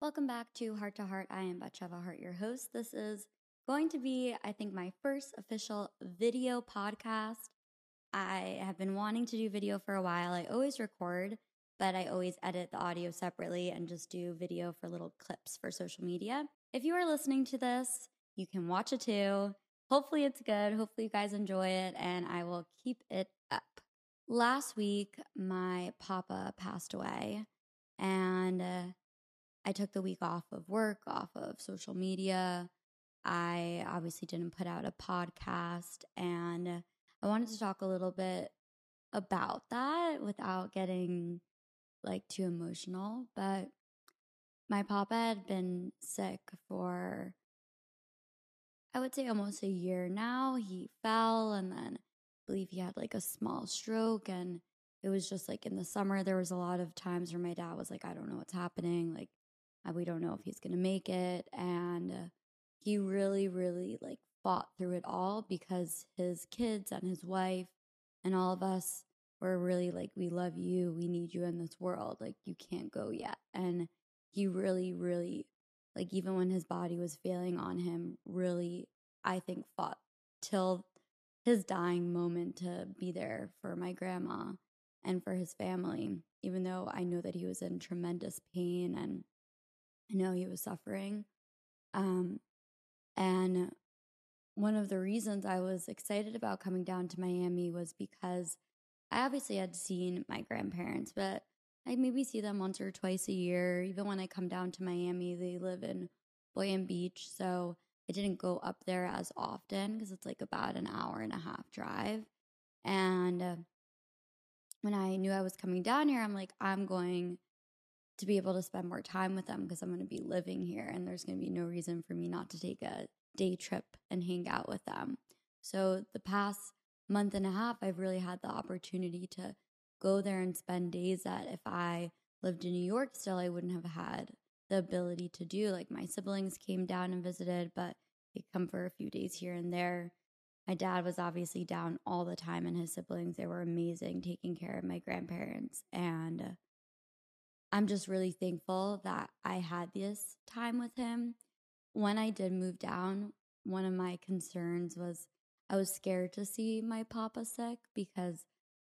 Welcome back to Heart to Haart. I am Batsheva Haart, your host. This is going to be, I think, my first official video podcast. I have been wanting to do video for a while. I always record, but I always edit the audio separately and just do video for little clips for social media. If you are listening to this, you can watch it too. Hopefully, it's good. Hopefully, you guys enjoy it, and I will keep it up. Last week, my papa passed away, and uh, I took the week off of work, off of social media. I obviously didn't put out a podcast, and I wanted to talk a little bit about that without getting like too emotional. But my papa had been sick for I would say almost a year now. He fell and then I believe he had like a small stroke and it was just like in the summer there was a lot of times where my dad was like I don't know what's happening like we don't know if he's going to make it and uh, he really really like fought through it all because his kids and his wife and all of us were really like we love you we need you in this world like you can't go yet. And he really really like even when his body was failing on him, really, I think, fought till his dying moment to be there for my grandma and for his family, even though I know that he was in tremendous pain and I know he was suffering. Um, and one of the reasons I was excited about coming down to Miami was because I obviously had seen my grandparents, but I maybe see them once or twice a year. Even when I come down to Miami, they live in Boynton Beach. So I didn't go up there as often because it's like about an hour and a half drive. And uh, when I knew I was coming down here, I'm like, I'm going to be able to spend more time with them because I'm going to be living here and there's going to be no reason for me not to take a day trip and hang out with them. So the past month and a half, I've really had the opportunity to go there and spend days that if I lived in New York still, I wouldn't have had the ability to do. Like my siblings came down and visited, but they come for a few days here and there. My dad was obviously down all the time, and his siblings, they were amazing taking care of my grandparents. And I'm just really thankful that I had this time with him. When I did move down, one of my concerns was I was scared to see my papa sick because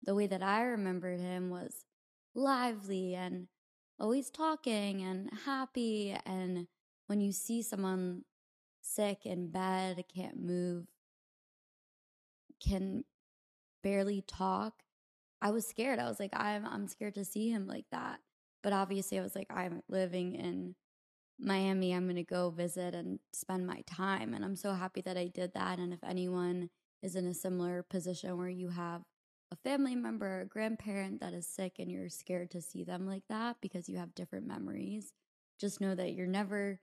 the way that I remembered him was lively and always talking and happy. And when you see someone sick in bed, can't move, can barely talk, I was scared. I was like, I'm I'm scared to see him like that. But obviously I was like, I'm living in Miami. I'm gonna go visit and spend my time. And I'm so happy that I did that. And if anyone is in a similar position where you have a family member, a grandparent that is sick and you're scared to see them like that because you have different memories, just know that you're never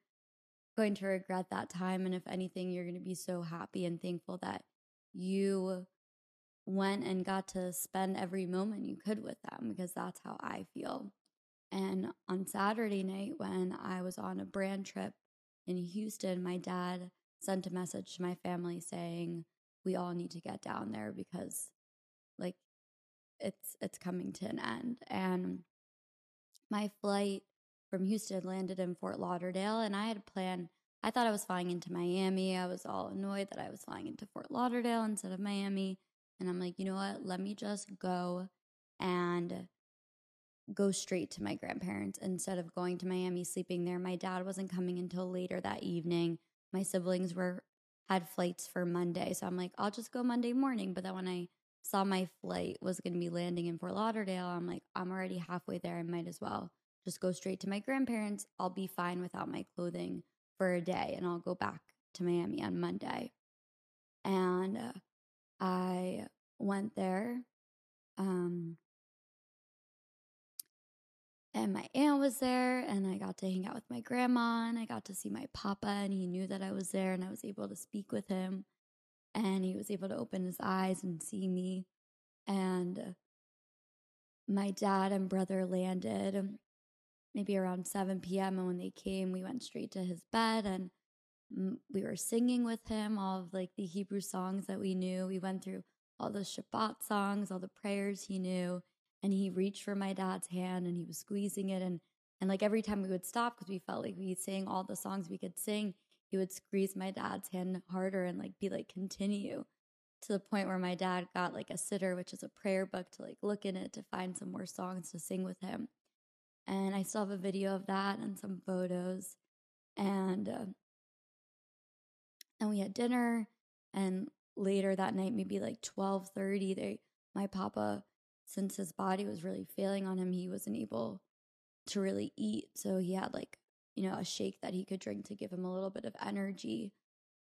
going to regret that time. And if anything, you're going to be so happy and thankful that you went and got to spend every moment you could with them because that's how I feel. And on Saturday night, when I was on a brand trip in Houston, my dad sent a message to my family saying, We all need to get down there because like it's it's coming to an end and my flight from Houston landed in Fort Lauderdale and I had planned I thought I was flying into Miami. I was all annoyed that I was flying into Fort Lauderdale instead of Miami. And I'm like, you know what? Let me just go and go straight to my grandparents instead of going to Miami, sleeping there. My dad wasn't coming until later that evening. My siblings were had flights for Monday. So I'm like, I'll just go Monday morning. But then when I saw my flight was going to be landing in Fort Lauderdale, I'm like, I'm already halfway there. I might as well just go straight to my grandparents. I'll be fine without my clothing for a day and I'll go back to Miami on Monday. And uh, I went there. Um, and my aunt was there, and I got to hang out with my grandma, and I got to see my papa, and he knew that I was there, and I was able to speak with him and he was able to open his eyes and see me. And my dad and brother landed maybe around 7 p.m. And when they came, we went straight to his bed and we were singing with him all of like the Hebrew songs that we knew. We went through all the Shabbat songs, all the prayers he knew. And he reached for my dad's hand and he was squeezing it. And And like every time we would stop because we felt like we sang all the songs we could sing, he would squeeze my dad's hand harder and like be like, continue to the point where my dad got like a siddur which is a prayer book to like look in it to find some more songs to sing with him. And I still have a video of that and some photos. And uh, and we had dinner and later that night maybe like 12:30 they my papa since his body was really failing on him he wasn't able to really eat. So he had like you know a shake that he could drink to give him a little bit of energy.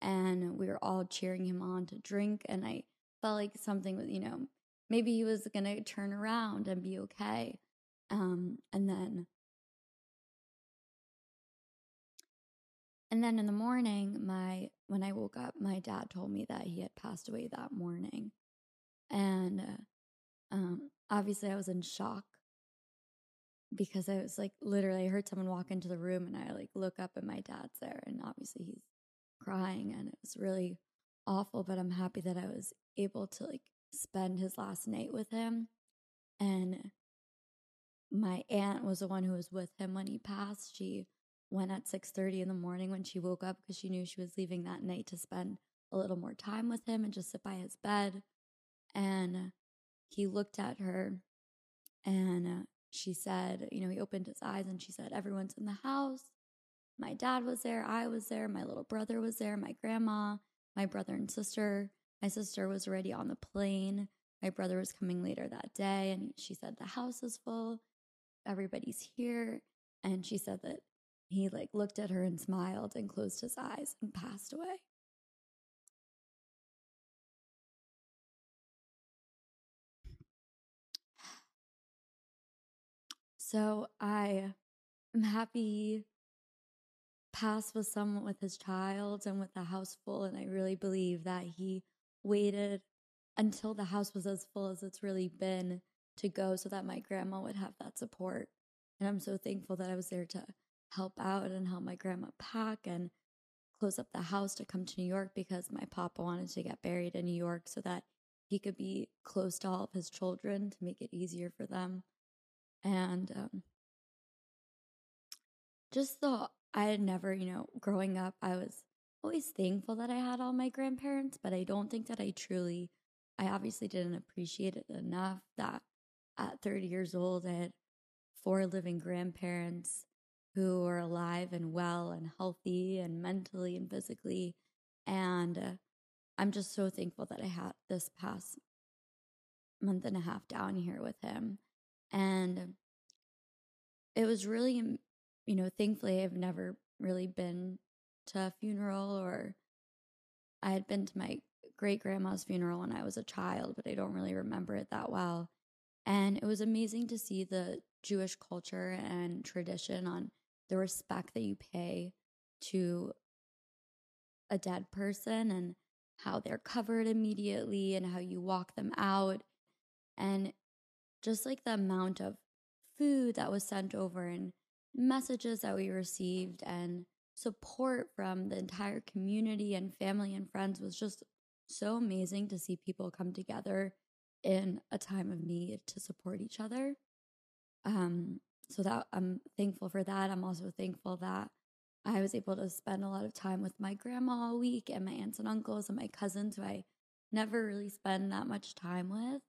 And we were all cheering him on to drink. And i felt like something was you know maybe he was going to turn around and be okay. Um and then and then in the morning my when i woke up my dad told me that he had passed away that morning. And uh, um obviously i was in shock because i was like literally i heard someone walk into the room and i like look up and my dad's there and obviously he's crying and it was really awful, but I'm happy that I was able to like spend his last night with him. And my aunt was the one who was with him when he passed. She went at 6:30 in the morning when she woke up because she knew she was leaving that night to spend a little more time with him and just sit by his bed. And he looked at her and uh, she said, you know, he opened his eyes and she said, Everyone's in the house. My dad was there, I was there, my little brother was there, my grandma, my brother and sister. My sister was already on the plane. My brother was coming later that day, and she said, The house is full, everybody's here. And she said that he like looked at her and smiled and closed his eyes and passed away. So I am happy Pass with someone with his child and with the house full. And I really believe that he waited until the house was as full as it's really been to go so that my grandma would have that support. And I'm so thankful that I was there to help out and help my grandma pack and close up the house to come to New York because my papa wanted to get buried in New York so that he could be close to all of his children to make it easier for them. And um, just the I had never, you know, growing up, I was always thankful that I had all my grandparents, but I don't think that I truly, I obviously didn't appreciate it enough that at 30 years old, I had four living grandparents who were alive and well and healthy and mentally and physically. And uh, I'm just so thankful that I had this past month and a half down here with him. And it was really you know, thankfully I've never really been to a funeral or I had been to my great grandma's funeral when I was a child, but I don't really remember it that well. And it was amazing to see the Jewish culture and tradition on the respect that you pay to a dead person and how they're covered immediately and how you walk them out. And just like the amount of food that was sent over and messages that we received and support from the entire community and family and friends was just so amazing to see people come together in a time of need to support each other. Um, so that I'm thankful for that. I'm also thankful that I was able to spend a lot of time with my grandma all week and my aunts and uncles and my cousins who I never really spend that much time with.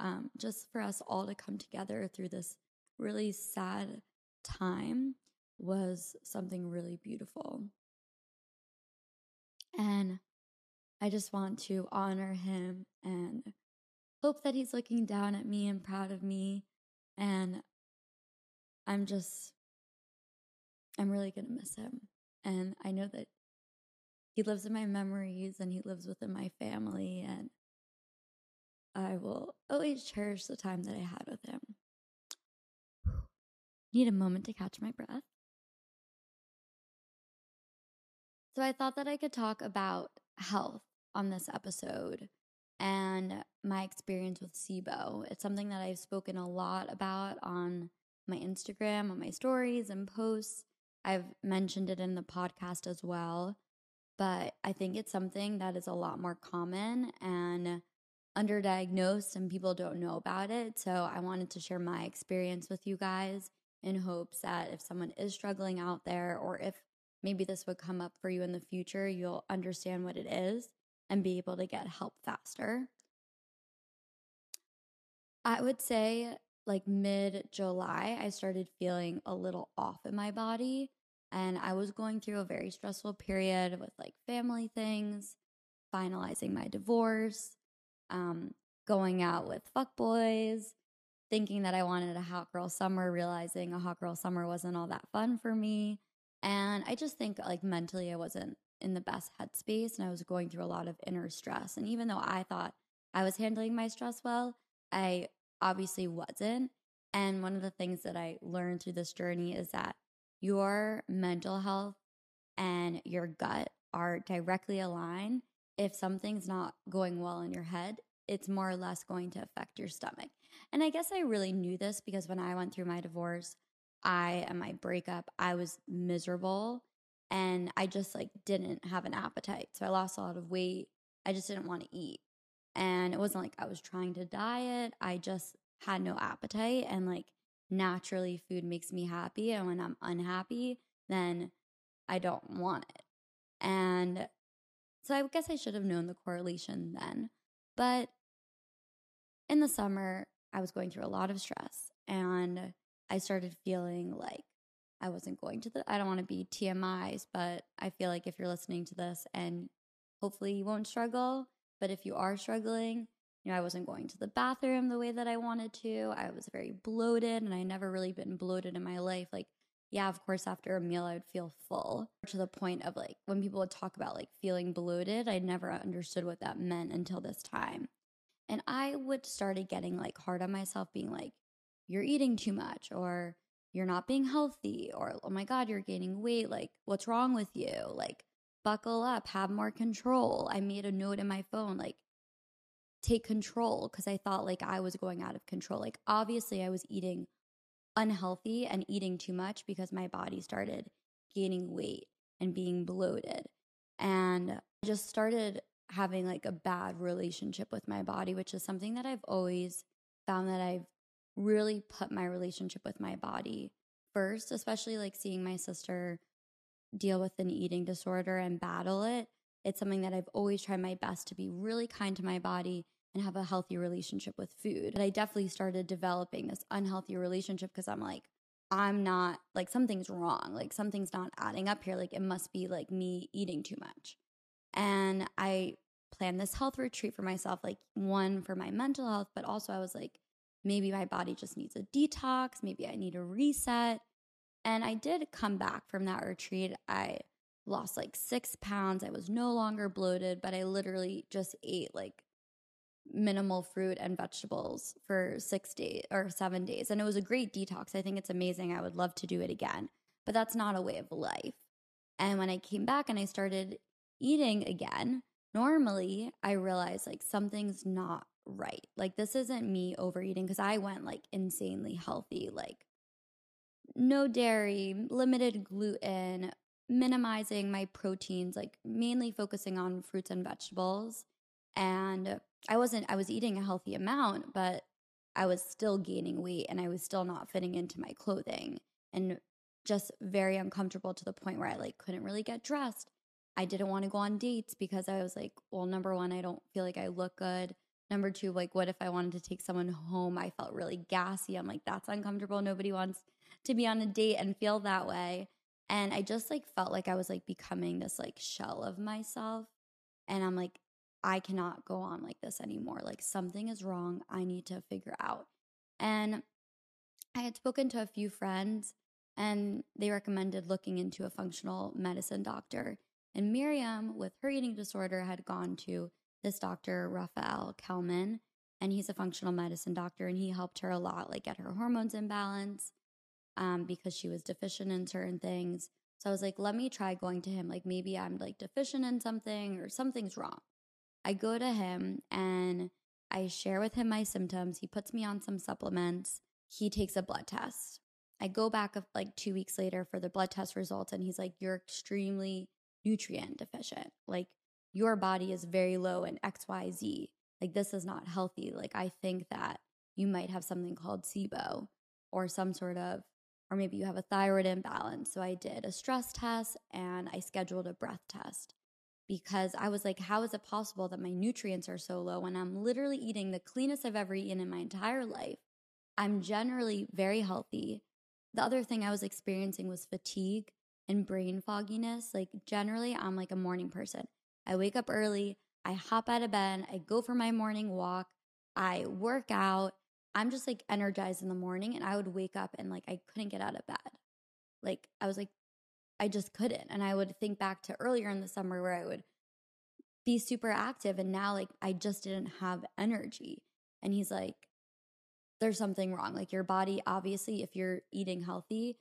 Um, just for us all to come together through this really sad time was something really beautiful. And I just want to honor him and hope that he's looking down at me and proud of me. And I'm just, I'm really going to miss him. And I know that he lives in my memories and he lives within my family. And I will always cherish the time that I had with him. Need a moment to catch my breath. So I thought that I could talk about health on this episode and my experience with SIBO. It's something that I've spoken a lot about on my Instagram, on my stories and posts. I've mentioned it in the podcast as well, but I think it's something that is a lot more common and underdiagnosed and people don't know about it. So I wanted to share my experience with you guys in hopes that if someone is struggling out there or if maybe this would come up for you in the future, you'll understand what it is and be able to get help faster. I would say like mid July, I started feeling a little off in my body. And I was going through a very stressful period with like family things, finalizing my divorce, um, going out with fuck boys, thinking that I wanted a hot girl summer, realizing a hot girl summer wasn't all that fun for me. And I just think like mentally I wasn't in the best headspace and I was going through a lot of inner stress. And even though I thought I was handling my stress well, I obviously wasn't. And one of the things that I learned through this journey is that your mental health and your gut are directly aligned. If something's not going well in your head, it's more or less going to affect your stomach. And I guess I really knew this because when I went through my divorce, I and my breakup, I was miserable and I just like didn't have an appetite. So I lost a lot of weight. I just didn't want to eat. And it wasn't like I was trying to diet. I just had no appetite and like naturally food makes me happy and when I'm unhappy, then I don't want it. And so I guess I should have known the correlation then. But in the summer, I was going through a lot of stress and I started feeling like I wasn't going to the, I don't want to be TMIs, but I feel like if you're listening to this and hopefully you won't struggle, but if you are struggling, you know, I wasn't going to the bathroom the way that I wanted to. I was very bloated and I never really been bloated in my life. Like, yeah, of course, after a meal, I would feel full to the point of like when people would talk about like feeling bloated, I never understood what that meant until this time. And I would started getting like hard on myself, being like, you're eating too much or you're not being healthy or oh my god you're gaining weight like what's wrong with you? Like buckle up have more control. I made a note in my phone like take control because i thought like i was going out of control. Like obviously i was eating unhealthy and eating too much because my body started gaining weight and being bloated and I just started having like a bad relationship with my body which is something that i've always found that i've really put my relationship with my body first, especially like seeing my sister deal with an eating disorder and battle it. It's something that I've always tried my best to be really kind to my body and have a healthy relationship with food. But I definitely started developing this unhealthy relationship because I'm like, I'm not like something's wrong. Like something's not adding up here. Like it must be like me eating too much. And I planned this health retreat for myself, like one for my mental health, but also I was like, Maybe my body just needs a detox. Maybe I need a reset. And I did come back from that retreat. I lost like six pounds. I was no longer bloated, but I literally just ate like minimal fruit and vegetables for six days or seven days. And it was a great detox. I think it's amazing. I would love to do it again, but that's not a way of life. And when I came back and I started eating again, normally I realized like something's not right. Like this isn't me overeating because I went like insanely healthy, like no dairy, limited gluten, minimizing my proteins, like mainly focusing on fruits and vegetables. And I wasn't, I was eating a healthy amount, but I was still gaining weight and I was still not fitting into my clothing and just very uncomfortable to the point where I like couldn't really get dressed. I didn't want to go on dates because I was like, well, number one, I don't feel like I look good. Number two, like, what if I wanted to take someone home? I felt really gassy. I'm like, that's uncomfortable. Nobody wants to be on a date and feel that way. And I just like felt like I was like becoming this like shell of myself. And I'm like, I cannot go on like this anymore. Like, something is wrong. I need to figure out. And I had spoken to a few friends and they recommended looking into a functional medicine doctor. And Miriam, with her eating disorder, had gone to this doctor, Raphael Kellman, and he's a functional medicine doctor, and he helped her a lot, like get her hormones in balance um, because she was deficient in certain things. So I was like, let me try going to him. Like maybe I'm like deficient in something or something's wrong. I go to him and I share with him my symptoms. He puts me on some supplements. He takes a blood test. I go back like two weeks later for the blood test results, and he's like, You're extremely nutrient deficient. Like your body is very low in XYZ. Like, this is not healthy. Like, I think that you might have something called SIBO or some sort of or maybe you have a thyroid imbalance. So I did a stress test and I scheduled a breath test because I was like, how is it possible that my nutrients are so low when I'm literally eating the cleanest I've ever eaten in my entire life? I'm generally very healthy. The other thing I was experiencing was fatigue and brain fogginess. Like, generally, I'm like a morning person. I wake up early, I hop out of bed, I go for my morning walk, I work out. I'm just like energized in the morning, and I would wake up and like I couldn't get out of bed. Like, I was like, I just couldn't. And I would think back to earlier in the summer where I would be super active, and now like I just didn't have energy. And he's like, there's something wrong. Like your body, obviously, if you're eating healthy,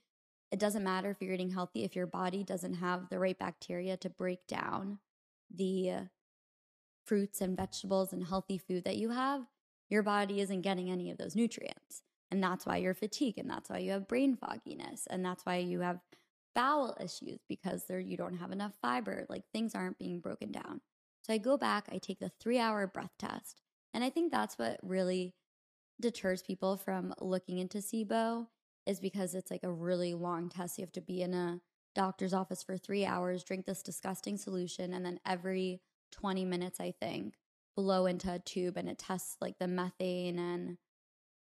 it doesn't matter if you're eating healthy if your body doesn't have the right bacteria to break down the fruits and vegetables and healthy food that you have, your body isn't getting any of those nutrients. And that's why you're fatigued and that's why you have brain fogginess and that's why you have bowel issues because there you don't have enough fiber, like things aren't being broken down. So I go back, I take the 3-hour breath test. And I think that's what really deters people from looking into SIBO is because it's like a really long test. You have to be in a doctor's office for three hours, drink this disgusting solution, and then every 20 minutes, I think, blow into a tube and it tests like the methane and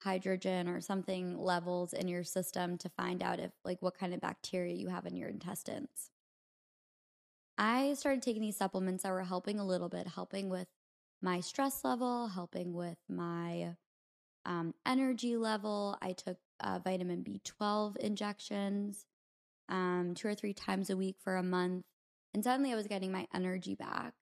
hydrogen or something levels in your system to find out if like what kind of bacteria you have in your intestines. I started taking these supplements that were helping a little bit, helping with my stress level, helping with my um, energy level. I took uh, vitamin B12 injections um, two or three times a week for a month. And suddenly I was getting my energy back,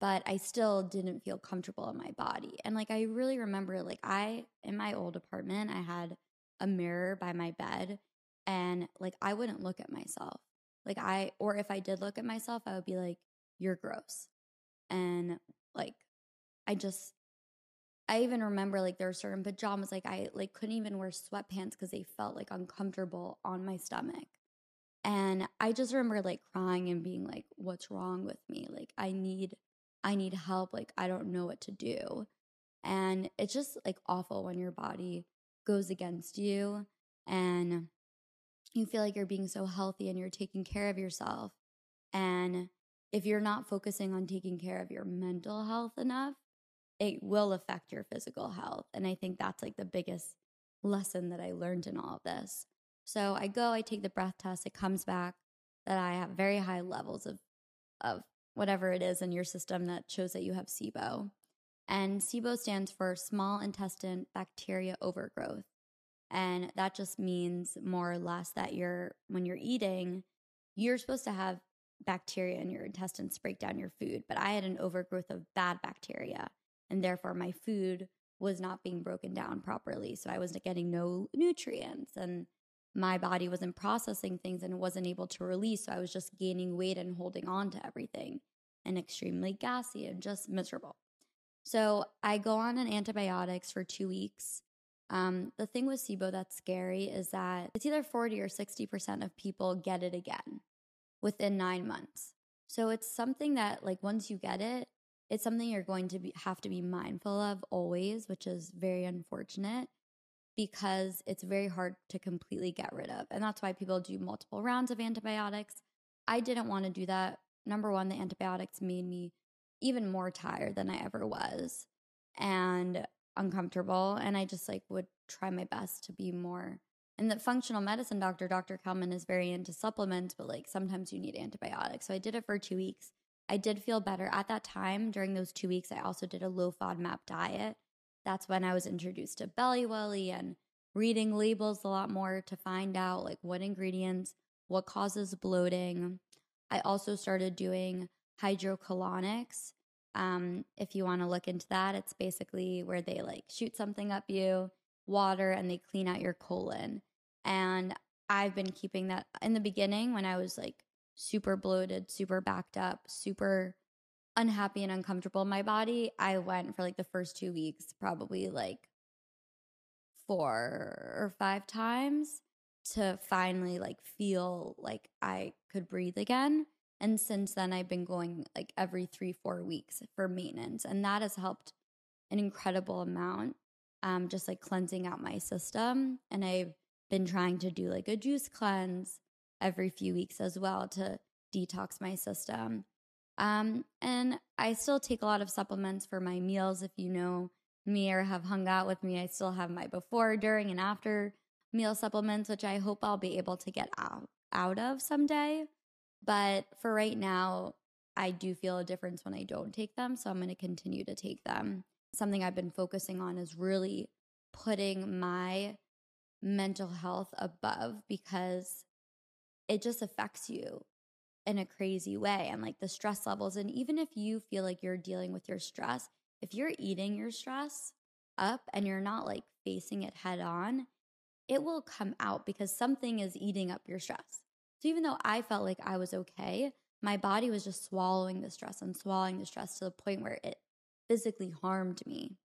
but I still didn't feel comfortable in my body. And like, I really remember, like, I, in my old apartment, I had a mirror by my bed and like, I wouldn't look at myself. Like, I, or if I did look at myself, I would be like, you're gross. And like, I just, I even remember like there were certain pajamas like I like couldn't even wear sweatpants because they felt like uncomfortable on my stomach. And I just remember like crying and being like, what's wrong with me? Like I need I need help. Like I don't know what to do. And it's just like awful when your body goes against you and you feel like you're being so healthy and you're taking care of yourself. And if you're not focusing on taking care of your mental health enough, it will affect your physical health. And I think that's like the biggest lesson that I learned in all of this. So I go, I take the breath test, it comes back that I have very high levels of of whatever it is in your system that shows that you have SIBO. And SIBO stands for small intestine bacteria overgrowth. And that just means more or less that you're when you're eating, you're supposed to have bacteria in your intestines break down your food, but I had an overgrowth of bad bacteria and therefore my food was not being broken down properly. So I was getting no nutrients and my body wasn't processing things and wasn't able to release. So I was just gaining weight and holding on to everything and extremely gassy and just miserable. So I go on an antibiotics for two weeks. Um, the thing with SIBO that's scary is that it's either 40 or 60% of people get it again within nine months. So it's something that, like, once you get it, it's something you're going to be, have to be mindful of always, which is very unfortunate because it's very hard to completely get rid of. And that's why people do multiple rounds of antibiotics. I didn't want to do that. Number one, the antibiotics made me even more tired than I ever was and uncomfortable. And I just like would try my best to be more. And the functional medicine doctor, Dr. Kellman, is very into supplements, but like sometimes you need antibiotics. So I did it for two weeks I did feel better. At that time, during those two weeks, I also did a low FODMAP diet. That's when I was introduced to Belly Welly and reading labels a lot more to find out like what ingredients, what causes bloating. I also started doing hydrocolonics. Um, if you want to look into that, it's basically where they like shoot something up you, water, and they clean out your colon. And I've been keeping that in the beginning when I was like super bloated, super backed up, super unhappy and uncomfortable in my body, I went for like the first two weeks, probably like four or five times to finally like feel like I could breathe again. And since then, I've been going like every three, four weeks for maintenance. And that has helped an incredible amount, um, just like cleansing out my system. And I've been trying to do like a juice cleanse every few weeks as well to detox my system. Um, and I still take a lot of supplements for my meals. If you know me or have hung out with me, I still have my before, during, and after meal supplements, which I hope I'll be able to get out, out of someday. But for right now, I do feel a difference when I don't take them. So I'm going to continue to take them. Something I've been focusing on is really putting my mental health above because it just affects you in a crazy way and like the stress levels. And even if you feel like you're dealing with your stress, if you're eating your stress up and you're not like facing it head on, it will come out because something is eating up your stress. So even though I felt like I was okay, my body was just swallowing the stress and swallowing the stress to the point where it physically harmed me.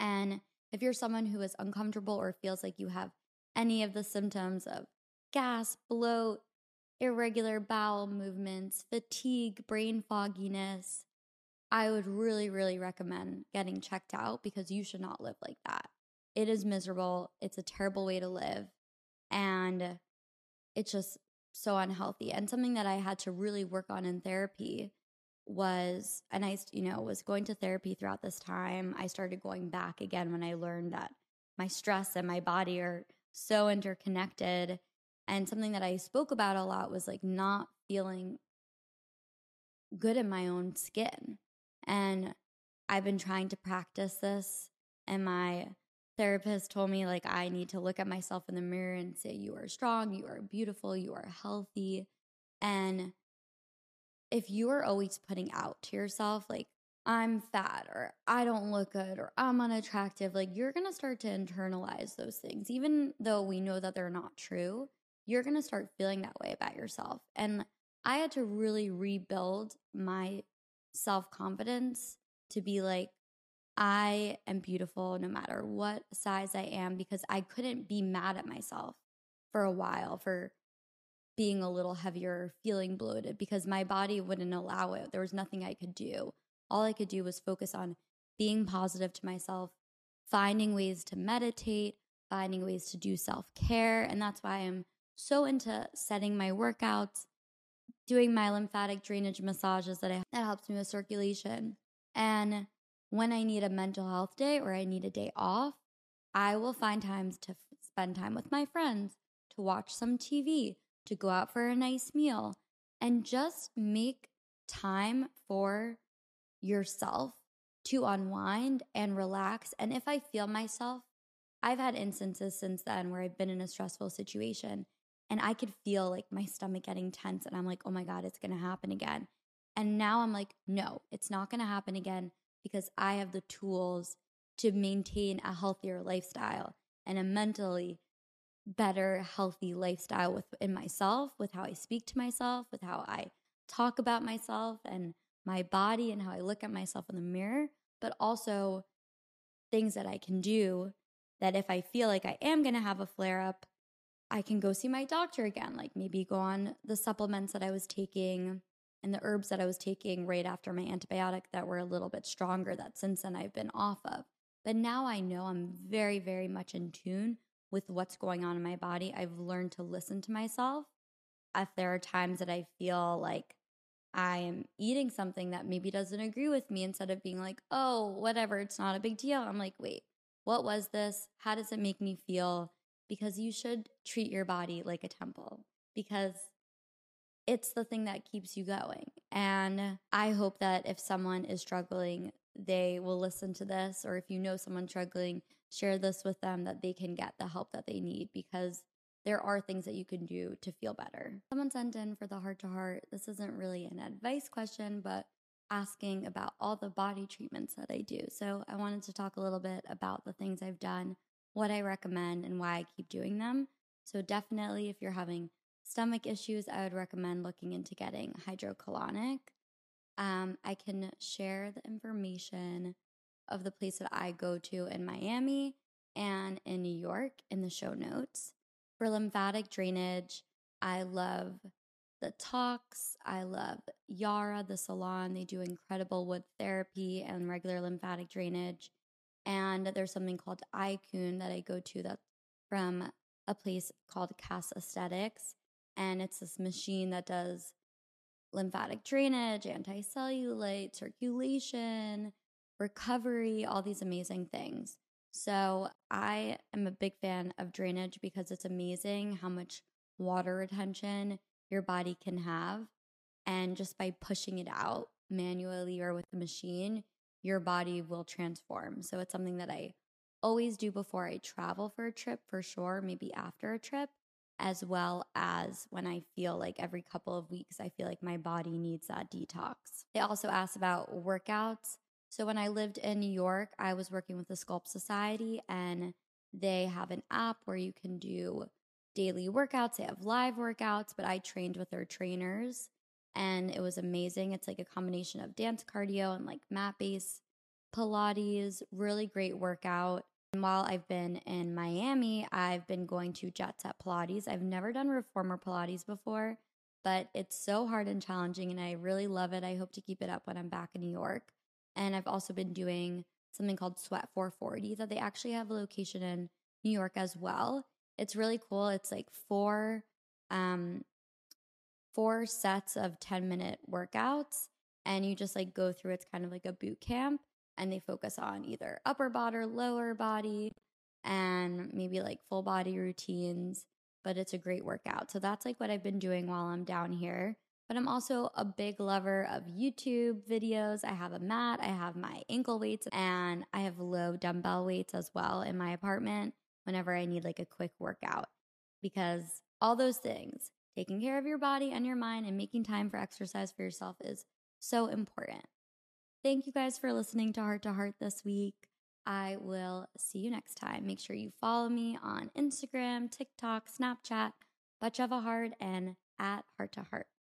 And if you're someone who is uncomfortable or feels like you have any of the symptoms of gas, bloat, irregular bowel movements, fatigue, brain fogginess, I would really, really recommend getting checked out because you should not live like that. It is miserable. It's a terrible way to live. And it's just so unhealthy. And something that I had to really work on in therapy was, and I, you know, was going to therapy throughout this time. I started going back again when I learned that my stress and my body are so interconnected and something that I spoke about a lot was like not feeling good in my own skin. And I've been trying to practice this. And my therapist told me like I need to look at myself in the mirror and say, You are strong, you are beautiful, you are healthy. And if you are always putting out to yourself, like, I'm fat or I don't look good or I'm unattractive, like you're going to start to internalize those things, even though we know that they're not true you're going to start feeling that way about yourself. And I had to really rebuild my self confidence to be like, I am beautiful no matter what size I am because I couldn't be mad at myself for a while for being a little heavier, feeling bloated because my body wouldn't allow it. There was nothing I could do. All I could do was focus on being positive to myself, finding ways to meditate, finding ways to do self care. And that's why I'm so into setting my workouts, doing my lymphatic drainage massages that I that helps me with circulation. And when I need a mental health day or I need a day off, I will find times to f- spend time with my friends, to watch some TV, to go out for a nice meal, and just make time for yourself to unwind and relax. And if I feel myself, I've had instances since then where I've been in a stressful situation and I could feel like my stomach getting tense. And I'm like, oh my God, it's going to happen again. And now I'm like, no, it's not going to happen again because I have the tools to maintain a healthier lifestyle and a mentally better, healthy lifestyle within myself, with how I speak to myself, with how I talk about myself and my body and how I look at myself in the mirror, but also things that I can do that if I feel like I am going to have a flare up, I can go see my doctor again, like maybe go on the supplements that I was taking and the herbs that I was taking right after my antibiotic that were a little bit stronger that since then I've been off of. But now I know I'm very, very much in tune with what's going on in my body. I've learned to listen to myself. If there are times that I feel like I am eating something that maybe doesn't agree with me, instead of being like, oh, whatever, it's not a big deal, I'm like, wait, what was this? How does it make me feel? Because you should treat your body like a temple because it's the thing that keeps you going. And I hope that if someone is struggling, they will listen to this, or if you know someone struggling, share this with them that they can get the help that they need because there are things that you can do to feel better. Someone sent in for the heart to heart. This isn't really an advice question, but asking about all the body treatments that I do. So I wanted to talk a little bit about the things I've done what I recommend and why I keep doing them. So, definitely, if you're having stomach issues, I would recommend looking into getting hydrocolonic. Um, I can share the information of the place that I go to in Miami and in New York in the show notes. For lymphatic drainage, I love the Tox. I love Yara, the salon. They do incredible wood therapy and regular lymphatic drainage. And there's something called Icoone that I go to that's from a place called KAS Aesthetics, and it's this machine that does lymphatic drainage, anti-cellulite, circulation, recovery, all these amazing things. So I am a big fan of drainage because it's amazing how much water retention your body can have. And just by pushing it out manually or with the machine, your body will transform. So it's something that I always do before I travel for a trip for sure, maybe after a trip, as well as when I feel like every couple of weeks, I feel like my body needs that detox. They also asked about workouts. So when I lived in New York, I was working with the Sculpt Society and they have an app where you can do daily workouts. They have live workouts, but I trained with their trainers and it was amazing. It's like a combination of dance cardio and like mat based Pilates, really great workout. And while I've been in Miami, I've been going to Jet Set Pilates. I've never done reformer Pilates before, but it's so hard and challenging, and I really love it. I hope to keep it up when I'm back in New York. And I've also been doing something called Sweat 440 that they actually have a location in New York as well. It's really cool. It's like four um four sets of 10 minute workouts and you just like go through it's kind of like a boot camp and they focus on either upper body or lower body and maybe like full body routines but it's a great workout. So that's like what i've been doing while i'm down here. But i'm also a big lover of youtube videos. I have a mat i have my ankle weights and i have low dumbbell weights as well in my apartment whenever i need like a quick workout because all those things taking care of your body and your mind and making time for exercise for yourself is so important Thank you guys for listening to Heart to Haart this week. I will see you next time. Make sure you follow me on Instagram, TikTok, Snapchat, Batsheva Haart, and at Heart to Haart.